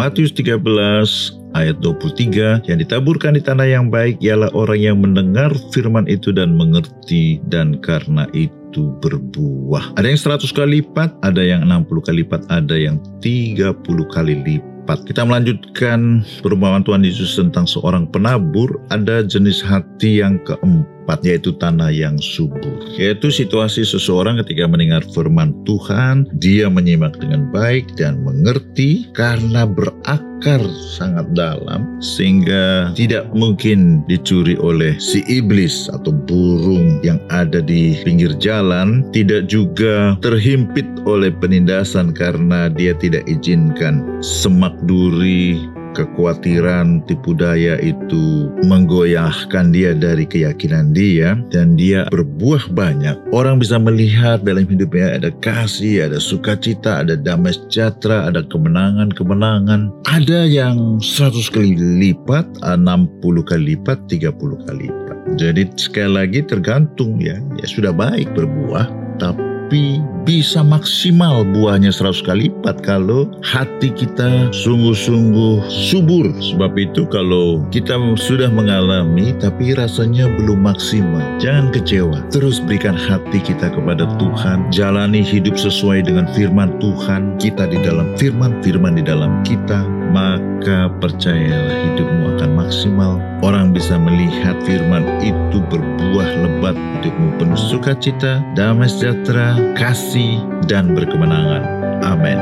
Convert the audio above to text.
Matius 13 ayat 23 yang ditaburkan di tanah yang baik ialah orang yang mendengar firman itu dan mengerti dan karena itu berbuah. Ada yang 100 kali lipat, ada yang 60 kali lipat, ada yang 30 kali lipat. Kita melanjutkan perumpamaan Tuhan Yesus tentang seorang penabur. Ada jenis hati yang keempat keempat yaitu tanah yang subur. Yaitu situasi seseorang ketika mendengar firman Tuhan, dia menyimak dengan baik dan mengerti karena berakar sangat dalam sehingga tidak mungkin dicuri oleh si iblis atau burung yang ada di pinggir jalan, tidak juga terhimpit oleh penindasan karena dia tidak izinkan semak duri kekhawatiran, tipu daya itu menggoyahkan dia dari keyakinan dia dan dia berbuah banyak. Orang bisa melihat dalam hidupnya ada kasih, ada sukacita, ada damai sejahtera, ada kemenangan-kemenangan. Ada yang 100 kali lipat, 60 kali lipat, 30 kali lipat. Jadi sekali lagi tergantung ya, ya sudah baik berbuah, tapi tapi bisa maksimal buahnya 100 kali lipat kalau hati kita sungguh-sungguh subur. Sebab itu kalau kita sudah mengalami tapi rasanya belum maksimal, jangan kecewa. Terus berikan hati kita kepada Tuhan, jalani hidup sesuai dengan firman Tuhan, kita di dalam firman, firman di dalam kita, maka percayalah hidupmu akan maksimal. Orang bisa melihat firman itu berbuah lebat, hidupmu penuh sukacita, damai sejahtera, kasih, dan berkemenangan. Amin.